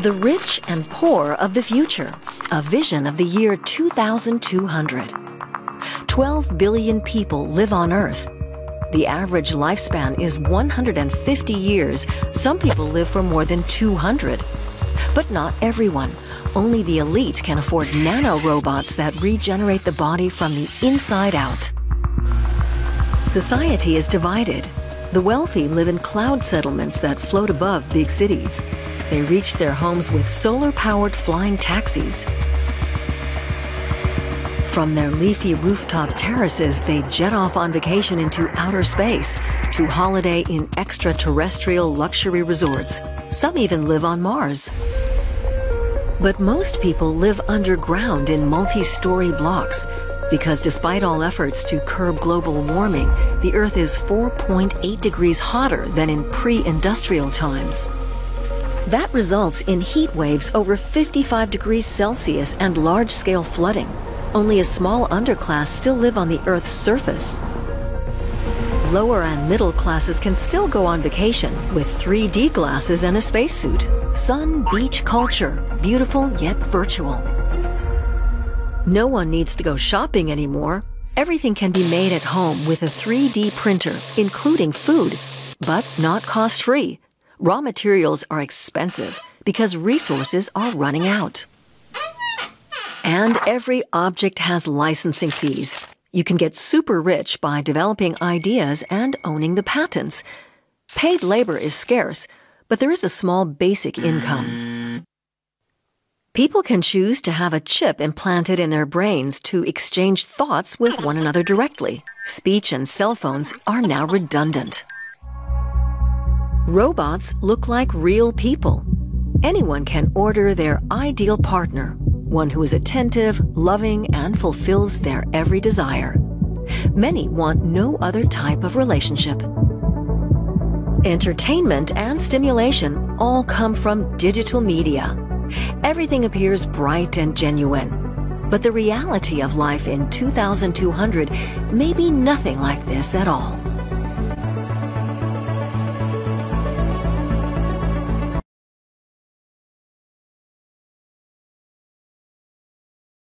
The rich and poor of the future, a vision of the year 2200. 12 billion people live on Earth. The average lifespan is 150 years. Some people live for more than 200. But not everyone. Only the elite can afford nanorobots that regenerate the body from the inside out. Society is divided. The wealthy live in cloud settlements that float above big cities. They reach their homes with solar-powered flying taxis. From their leafy rooftop terraces, they jet off on vacation into outer space to holiday in extraterrestrial luxury resorts. Some even live on Mars. But most people live underground in multi-story blocks because despite all efforts to curb global warming, the Earth is 4.8 degrees hotter than in pre-industrial times. That results in heat waves over 55 degrees Celsius and large-scale flooding. Only a small underclass still live on the Earth's surface. Lower and middle classes can still go on vacation with 3D glasses and a spacesuit. Sun beach culture, beautiful yet virtual. No one needs to go shopping anymore. Everything can be made at home with a 3D printer, including food, but not cost-free raw materials are expensive because resources are running out. And every object has licensing fees. You can get super rich by developing ideas and owning the patents. Paid labor is scarce, but there is a small basic income. People can choose to have a chip implanted in their brains to exchange thoughts with one another directly. Speech and cell phones are now redundant. Robots look like real people. Anyone can order their ideal partner, one who is attentive, loving, and fulfills their every desire. Many want no other type of relationship. Entertainment and stimulation all come from digital media. Everything appears bright and genuine. But the reality of life in 2200 may be nothing like this at all.